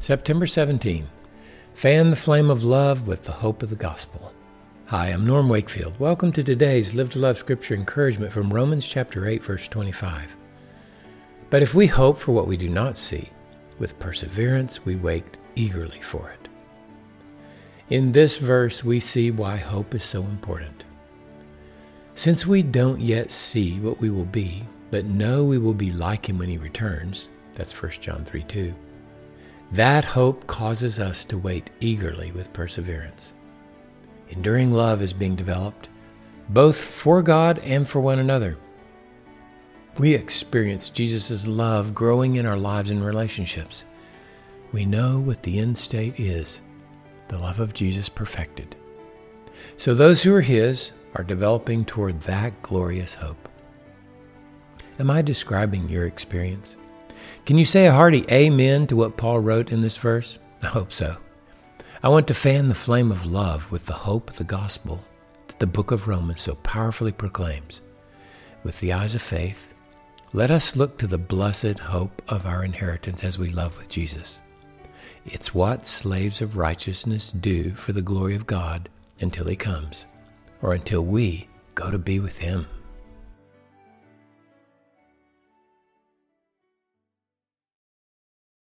September 17. Fan the flame of love with the hope of the gospel. Hi, I'm Norm Wakefield. Welcome to today's Live to Love Scripture encouragement from Romans chapter 8 verse 25. But if we hope for what we do not see, with perseverance we wait eagerly for it. In this verse we see why hope is so important. Since we don't yet see what we will be, but know we will be like him when he returns, that's 1 John 3 2 that hope causes us to wait eagerly with perseverance. Enduring love is being developed, both for God and for one another. We experience Jesus' love growing in our lives and relationships. We know what the end state is the love of Jesus perfected. So those who are His are developing toward that glorious hope. Am I describing your experience? Can you say a hearty amen to what Paul wrote in this verse? I hope so. I want to fan the flame of love with the hope of the gospel that the book of Romans so powerfully proclaims. With the eyes of faith, let us look to the blessed hope of our inheritance as we love with Jesus. It's what slaves of righteousness do for the glory of God until He comes, or until we go to be with Him.